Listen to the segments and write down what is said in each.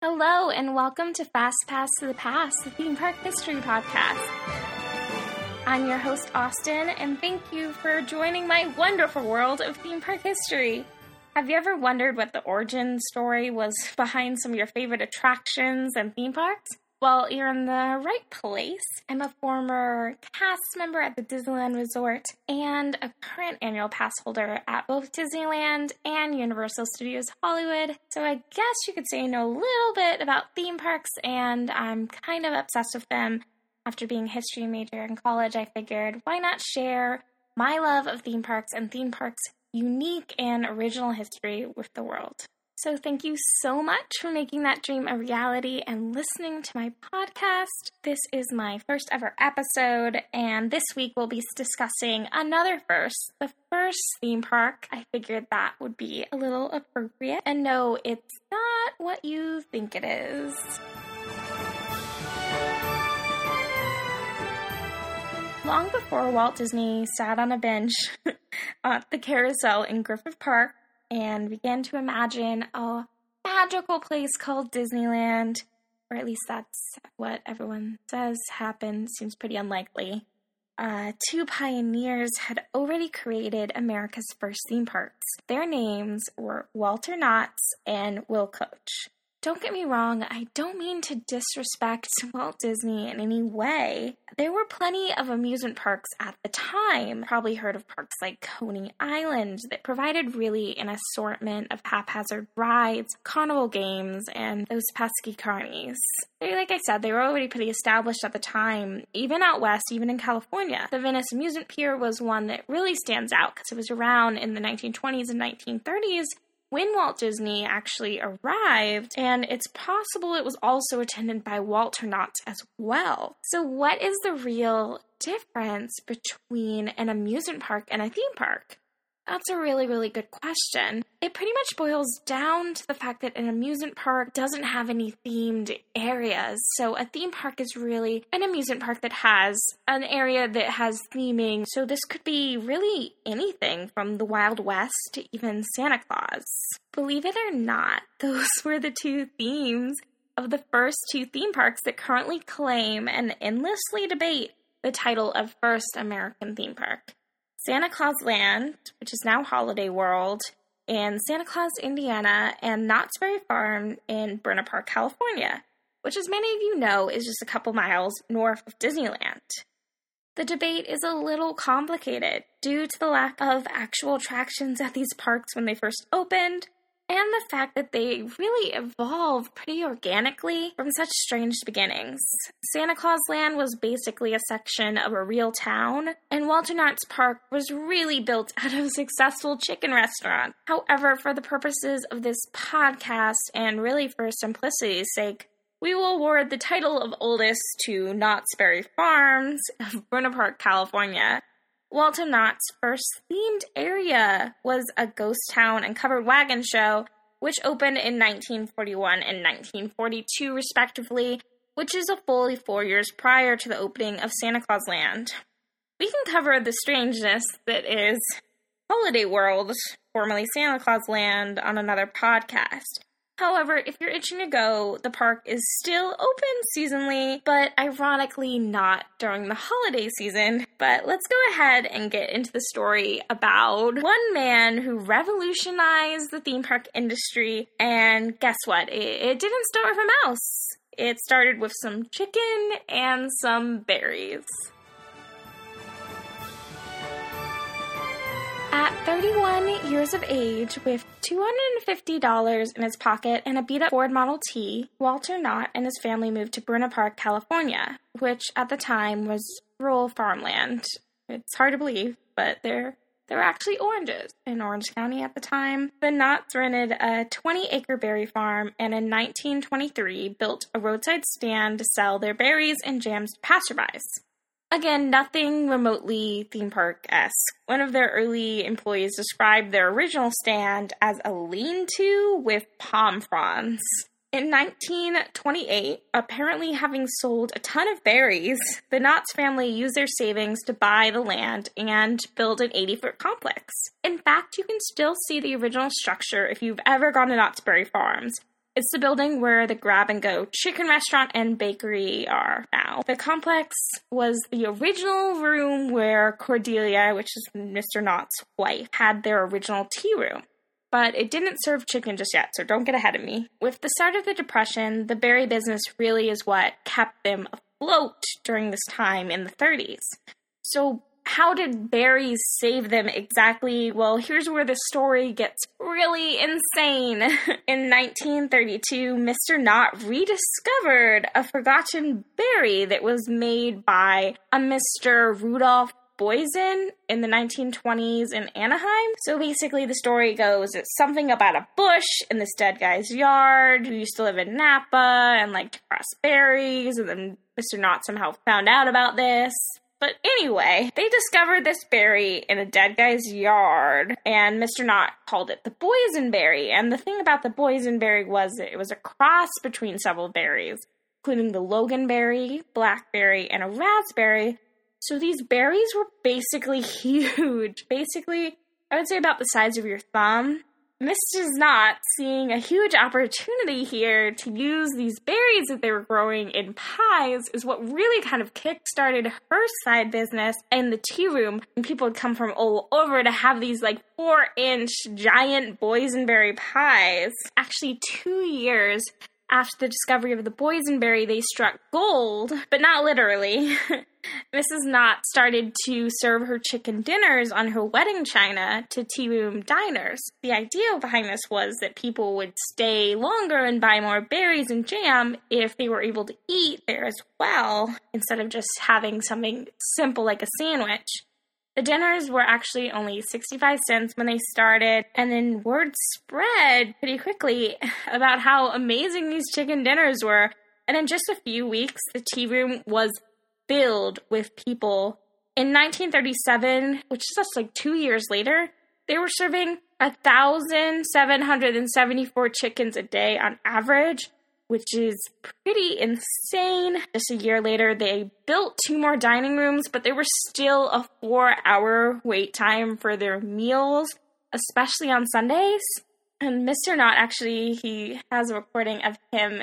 Hello, and welcome to Fast Pass to the Past, the theme park history podcast. I'm your host, Austin, and thank you for joining my wonderful world of theme park history. Have you ever wondered what the origin story was behind some of your favorite attractions and theme parks? Well, you're in the right place. I'm a former cast member at the Disneyland Resort and a current annual pass holder at both Disneyland and Universal Studios Hollywood. So I guess you could say I know a little bit about theme parks and I'm kind of obsessed with them. After being a history major in college, I figured why not share my love of theme parks and theme parks' unique and original history with the world. So, thank you so much for making that dream a reality and listening to my podcast. This is my first ever episode, and this week we'll be discussing another first, the first theme park. I figured that would be a little appropriate. And no, it's not what you think it is. Long before Walt Disney sat on a bench at the carousel in Griffith Park, and began to imagine a magical place called Disneyland, or at least that's what everyone says happened. Seems pretty unlikely. Uh, two pioneers had already created America's first theme parks. Their names were Walter Knotts and Will Coach. Don't get me wrong, I don't mean to disrespect Walt Disney in any way. There were plenty of amusement parks at the time. Probably heard of parks like Coney Island that provided really an assortment of haphazard rides, carnival games, and those pesky carnies. Like I said, they were already pretty established at the time, even out west, even in California. The Venice Amusement Pier was one that really stands out because it was around in the 1920s and 1930s when Walt Disney actually arrived, and it's possible it was also attended by Walter Knotts as well. So, what is the real difference between an amusement park and a theme park? That's a really, really good question. It pretty much boils down to the fact that an amusement park doesn't have any themed areas. So, a theme park is really an amusement park that has an area that has theming. So, this could be really anything from the Wild West to even Santa Claus. Believe it or not, those were the two themes of the first two theme parks that currently claim and endlessly debate the title of First American Theme Park. Santa Claus Land, which is now Holiday World, in Santa Claus, Indiana, and Knott's Berry Farm in Buena Park, California, which, as many of you know, is just a couple miles north of Disneyland. The debate is a little complicated due to the lack of actual attractions at these parks when they first opened, and the fact that they really evolved pretty organically from such strange beginnings. Santa Claus Land was basically a section of a real town, and Walter Knotts Park was really built out of a successful chicken restaurant. However, for the purposes of this podcast, and really for simplicity's sake, we will award the title of oldest to Knott's Berry Farms of Park, California, Walter Knott's first themed area was a ghost town and covered wagon show, which opened in 1941 and 1942, respectively, which is a fully four years prior to the opening of Santa Claus Land. We can cover the strangeness that is Holiday World, formerly Santa Claus Land, on another podcast. However, if you're itching to go, the park is still open seasonally, but ironically not during the holiday season. But let's go ahead and get into the story about one man who revolutionized the theme park industry. And guess what? It, it didn't start with a mouse. It started with some chicken and some berries. At 31 years of age, with $250 in his pocket and a beat up Ford Model T, Walter Knott and his family moved to Buena Park, California, which at the time was rural farmland. It's hard to believe, but there, there were actually oranges in Orange County at the time. The Knotts rented a 20 acre berry farm and in 1923 built a roadside stand to sell their berries and jams to passerbys. Again, nothing remotely theme park esque. One of their early employees described their original stand as a lean to with palm fronds. In 1928, apparently having sold a ton of berries, the Knotts family used their savings to buy the land and build an 80 foot complex. In fact, you can still see the original structure if you've ever gone to Knott's Berry Farms. It's the building where the grab and go chicken restaurant and bakery are now. The complex was the original room where Cordelia, which is Mr. Knott's wife, had their original tea room but it didn't serve chicken just yet, so don't get ahead of me. With the start of the Depression, the berry business really is what kept them afloat during this time in the 30s. So, how did berries save them exactly? Well, here's where the story gets really insane. In 1932, Mr. Knott rediscovered a forgotten berry that was made by a Mr. Rudolph Boysen in the 1920s in Anaheim. So basically, the story goes it's something about a bush in this dead guy's yard who used to live in Napa and liked to cross berries, and then Mr. Knott somehow found out about this. But anyway, they discovered this berry in a dead guy's yard, and Mr. Knott called it the boysenberry. And the thing about the boysenberry was that it was a cross between several berries, including the loganberry, blackberry, and a raspberry, so these berries were basically huge. Basically, I would say about the size of your thumb. Mrs. Knott seeing a huge opportunity here to use these berries that they were growing in pies is what really kind of kick-started her side business in the tea room. And people would come from all over to have these like four inch giant boysenberry pies. Actually, two years after the discovery of the boysenberry, they struck gold, but not literally. Mrs. Knott started to serve her chicken dinners on her wedding china to tea room diners. The idea behind this was that people would stay longer and buy more berries and jam if they were able to eat there as well, instead of just having something simple like a sandwich. The dinners were actually only 65 cents when they started, and then word spread pretty quickly about how amazing these chicken dinners were. And in just a few weeks, the tea room was filled with people. In 1937, which is just like two years later, they were serving 1,774 chickens a day on average, which is pretty insane. Just a year later, they built two more dining rooms, but they were still a four hour wait time for their meals, especially on Sundays. And Mr. Knott actually, he has a recording of him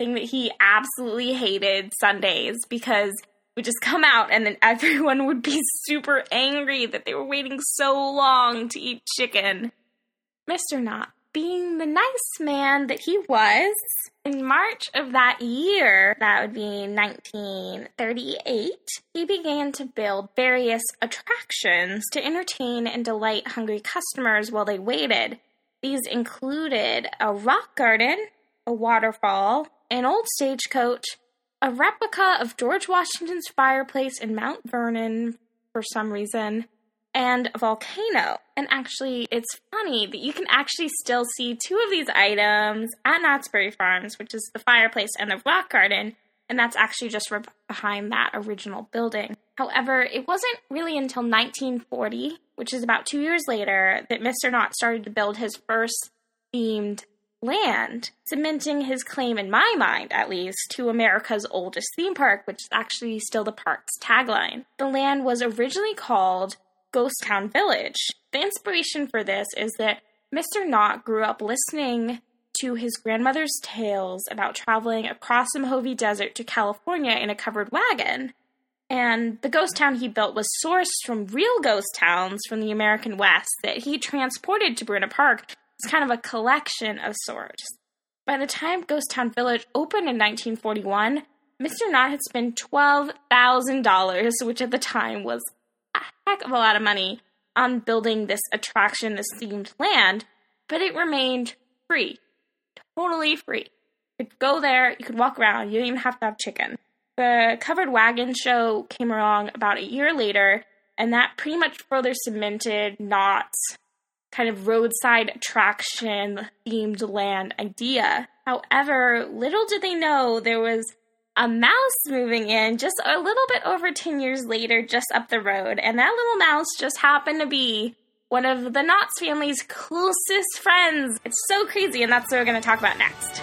saying that he absolutely hated Sundays because would just come out and then everyone would be super angry that they were waiting so long to eat chicken. Mr. Knott, being the nice man that he was, in March of that year, that would be 1938, he began to build various attractions to entertain and delight hungry customers while they waited. These included a rock garden, a waterfall, an old stagecoach, a replica of George Washington's fireplace in Mount Vernon for some reason, and a volcano. And actually, it's funny that you can actually still see two of these items at Knott's Berry Farms, which is the fireplace and the rock garden, and that's actually just behind that original building. However, it wasn't really until 1940, which is about two years later, that Mr. Knott started to build his first themed land, cementing his claim, in my mind at least, to America's oldest theme park, which is actually still the park's tagline. The land was originally called Ghost Town Village. The inspiration for this is that Mr. Knott grew up listening to his grandmother's tales about traveling across the Mojave Desert to California in a covered wagon. And the ghost town he built was sourced from real ghost towns from the American West that he transported to Buena Park it's kind of a collection of sorts. By the time Ghost Town Village opened in 1941, Mr. Knott had spent $12,000, which at the time was a heck of a lot of money, on building this attraction, this themed land, but it remained free. Totally free. You could go there, you could walk around, you didn't even have to have chicken. The covered wagon show came along about a year later, and that pretty much further cemented Knott's kind of roadside attraction themed land idea. However, little did they know there was a mouse moving in just a little bit over 10 years later, just up the road. And that little mouse just happened to be one of the Knotts family's closest friends. It's so crazy, and that's what we're going to talk about next.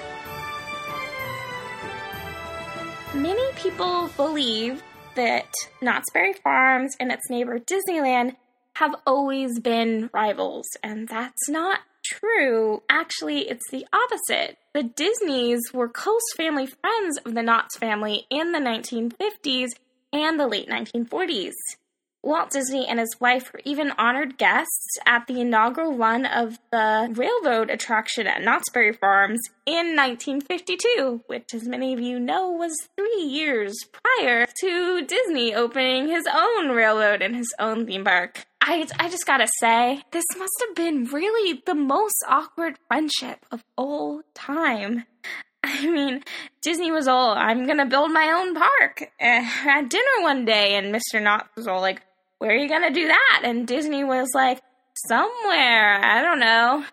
Many people believe that Knott's Berry Farms and its neighbor Disneyland have always been rivals, and that's not true. Actually, it's the opposite. The Disneys were close family friends of the Knotts family in the 1950s and the late 1940s. Walt Disney and his wife were even honored guests at the inaugural run of the railroad attraction at Knott's Berry Farms in 1952, which, as many of you know, was three years prior to Disney opening his own railroad and his own theme park. I, I just gotta say, this must have been really the most awkward friendship of all time. I mean, Disney was all, I'm gonna build my own park at dinner one day, and Mr. Knott was all like, where are you to do that? And Disney was like, somewhere. I don't know.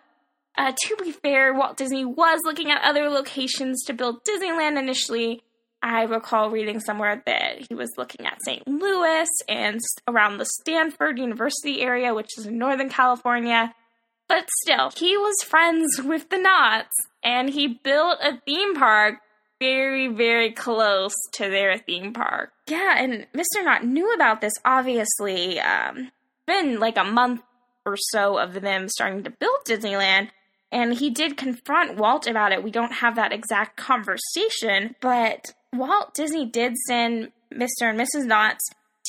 Uh, to be fair, Walt Disney was looking at other locations to build Disneyland initially. I recall reading somewhere that he was looking at St. Louis and around the Stanford University area, which is in Northern California. But still, he was friends with the Knotts and he built a theme park very, very close to their theme park. Yeah, and Mr. Knott knew about this, obviously. Um, been like a month or so of them starting to build Disneyland, and he did confront Walt about it. We don't have that exact conversation, but Walt Disney did send Mr. and Mrs. Knotts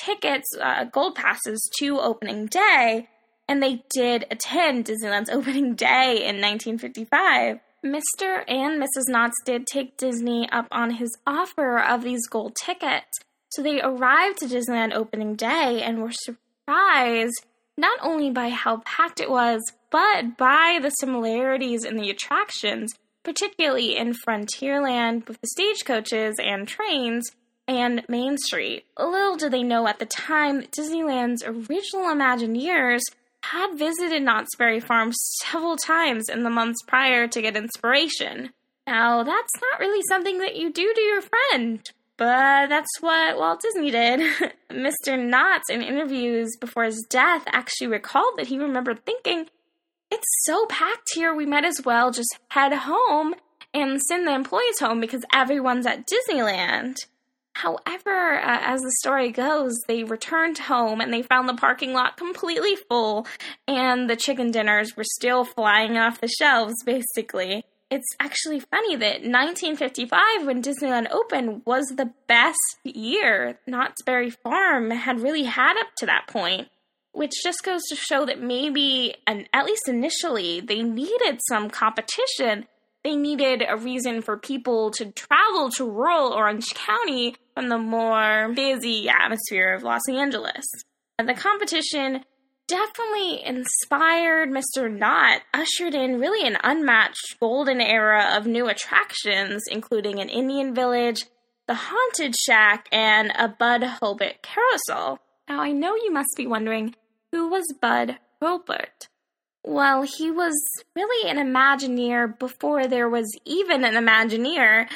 tickets, uh, gold passes to opening day, and they did attend Disneyland's opening day in 1955. Mr. and Mrs. Knotts did take Disney up on his offer of these gold tickets. So they arrived to Disneyland opening day and were surprised not only by how packed it was, but by the similarities in the attractions, particularly in Frontierland with the stagecoaches and trains and Main Street. Little did they know at the time that Disneyland's original Imagineers had visited Knott's Berry Farm several times in the months prior to get inspiration. Now, that's not really something that you do to your friend, but that's what Walt Disney did. Mr. Knotts, in interviews before his death, actually recalled that he remembered thinking, It's so packed here, we might as well just head home and send the employees home because everyone's at Disneyland. However, uh, as the story goes, they returned home and they found the parking lot completely full, and the chicken dinners were still flying off the shelves, basically. It's actually funny that 1955, when Disneyland opened, was the best year Knott's Berry Farm had really had up to that point. Which just goes to show that maybe, and at least initially, they needed some competition they needed a reason for people to travel to rural Orange County from the more busy atmosphere of Los Angeles. And the competition definitely inspired Mr. Knott, ushered in really an unmatched golden era of new attractions, including an Indian village, the Haunted Shack, and a Bud Hurlbut carousel. Now, I know you must be wondering who was Bud Hurlbut? Well, he was really an Imagineer before there was even an Imagineer.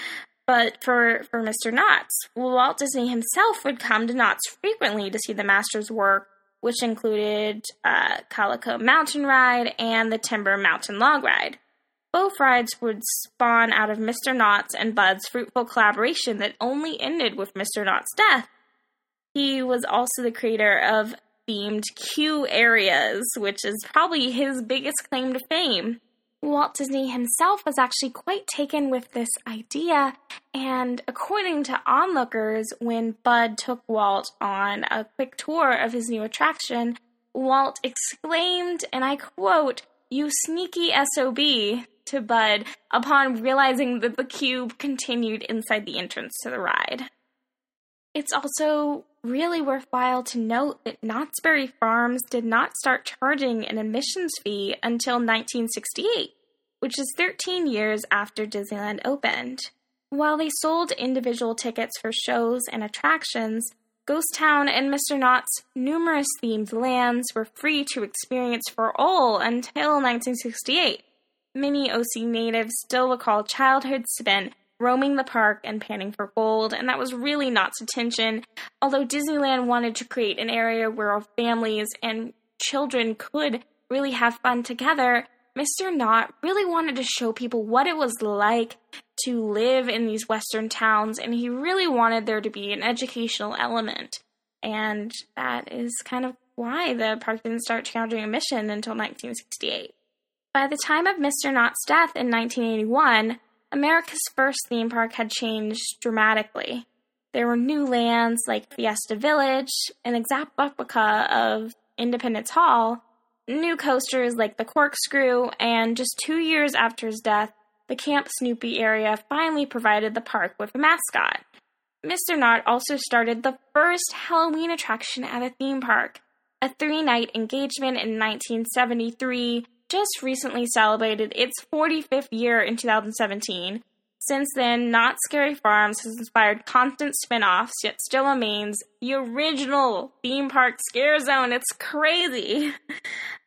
But for, for Mr. Knotts, Walt Disney himself would come to Knotts frequently to see the master's work, which included uh, Calico Mountain Ride and the Timber Mountain Log Ride. Both rides would spawn out of Mr. Knotts and Bud's fruitful collaboration that only ended with Mr. Knotts' death. He was also the creator of themed queue areas, which is probably his biggest claim to fame. Walt Disney himself was actually quite taken with this idea, and according to onlookers, when Bud took Walt on a quick tour of his new attraction, Walt exclaimed, and I quote, You sneaky SOB, to Bud upon realizing that the cube continued inside the entrance to the ride. It's also really worthwhile to note that Knott's Berry Farms did not start charging an admissions fee until 1968, which is 13 years after Disneyland opened. While they sold individual tickets for shows and attractions, Ghost Town and Mr. Knott's numerous themed lands were free to experience for all until 1968. Many OC natives still recall childhood spent roaming the park and panning for gold, and that was really Knott's intention. Although Disneyland wanted to create an area where families and children could really have fun together, Mr. Knott really wanted to show people what it was like to live in these Western towns, and he really wanted there to be an educational element. And that is kind of why the park didn't start charging admission until 1968. By the time of Mr. Knott's death in 1981, America's first theme park had changed dramatically. There were new lands like Fiesta Village, an exact replica of Independence Hall, new coasters like the Corkscrew, and just two years after his death, the Camp Snoopy area finally provided the park with a mascot. Mr. Knott also started the first Halloween attraction at a theme park. A three night engagement in 1973 just recently celebrated its 45th year in 2017. Since then, Knott's Scary Farms has inspired constant spin offs, yet still remains the original theme park scare zone. It's crazy.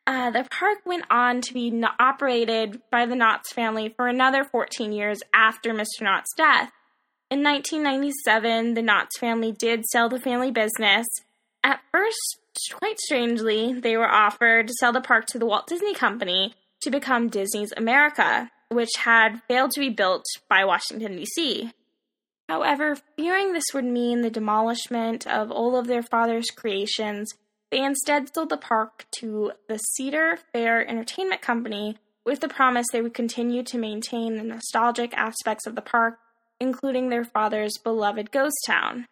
Uh, the park went on to be operated by the Knotts family for another 14 years after Mr. Knott's death. In 1997, the Knotts family did sell the family business. At first, quite strangely, they were offered to sell the park to the Walt Disney Company to become Disney's America, which had failed to be built by Washington, D.C. However, fearing this would mean the demolishment of all of their father's creations, they instead sold the park to the Cedar Fair Entertainment Company with the promise they would continue to maintain the nostalgic aspects of the park including their father's beloved ghost town.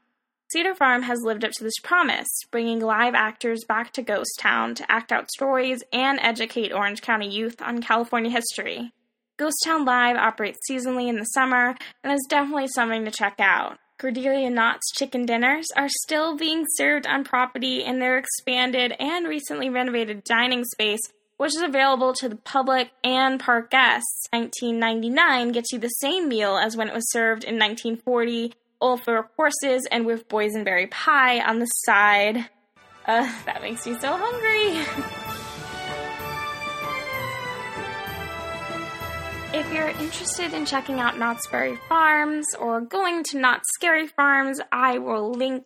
Cedar Fair has lived up to this promise, bringing live actors back to Ghost Town to act out stories and educate Orange County youth on California history. Ghost Town Live operates seasonally in the summer and is definitely something to check out. Cordelia Knott's chicken dinners are still being served on property in their expanded and recently renovated dining space which is available to the public and park guests. 1999 gets you the same meal as when it was served in 1940, all four courses and with boysenberry pie on the side. That makes me so hungry. If you're interested in checking out Knott's Berry Farms or going to Knott's Scary Farms, I will link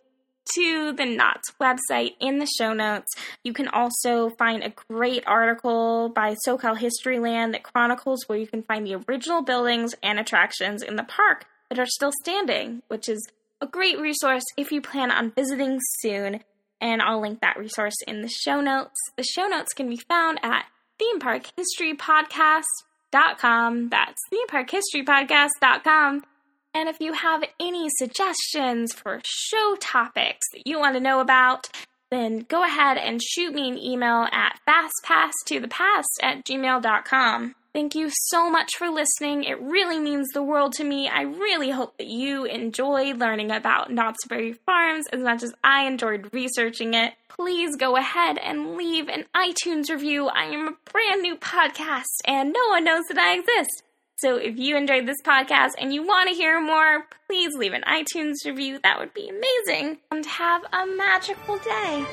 to the Knott's website in the show notes. You can also find a great article by SoCal Historyland that chronicles where you can find the original buildings and attractions in the park that are still standing, which is a great resource if you plan on visiting soon. And I'll link that resource in the show notes. The show notes can be found at themeparkhistorypodcast.com. That's themeparkhistorypodcast.com. And if you have any suggestions for show topics that you want to know about, then go ahead and shoot me an email at fastpasstothepast at gmail.com. Thank you so much for listening. It really means the world to me. I really hope that you enjoy learning about Knott's Berry Farms as much as I enjoyed researching it. Please go ahead and leave an iTunes review. I am a brand new podcast and no one knows that I exist. So if you enjoyed this podcast and you want to hear more, please leave an iTunes review. That would be amazing. And have a magical day.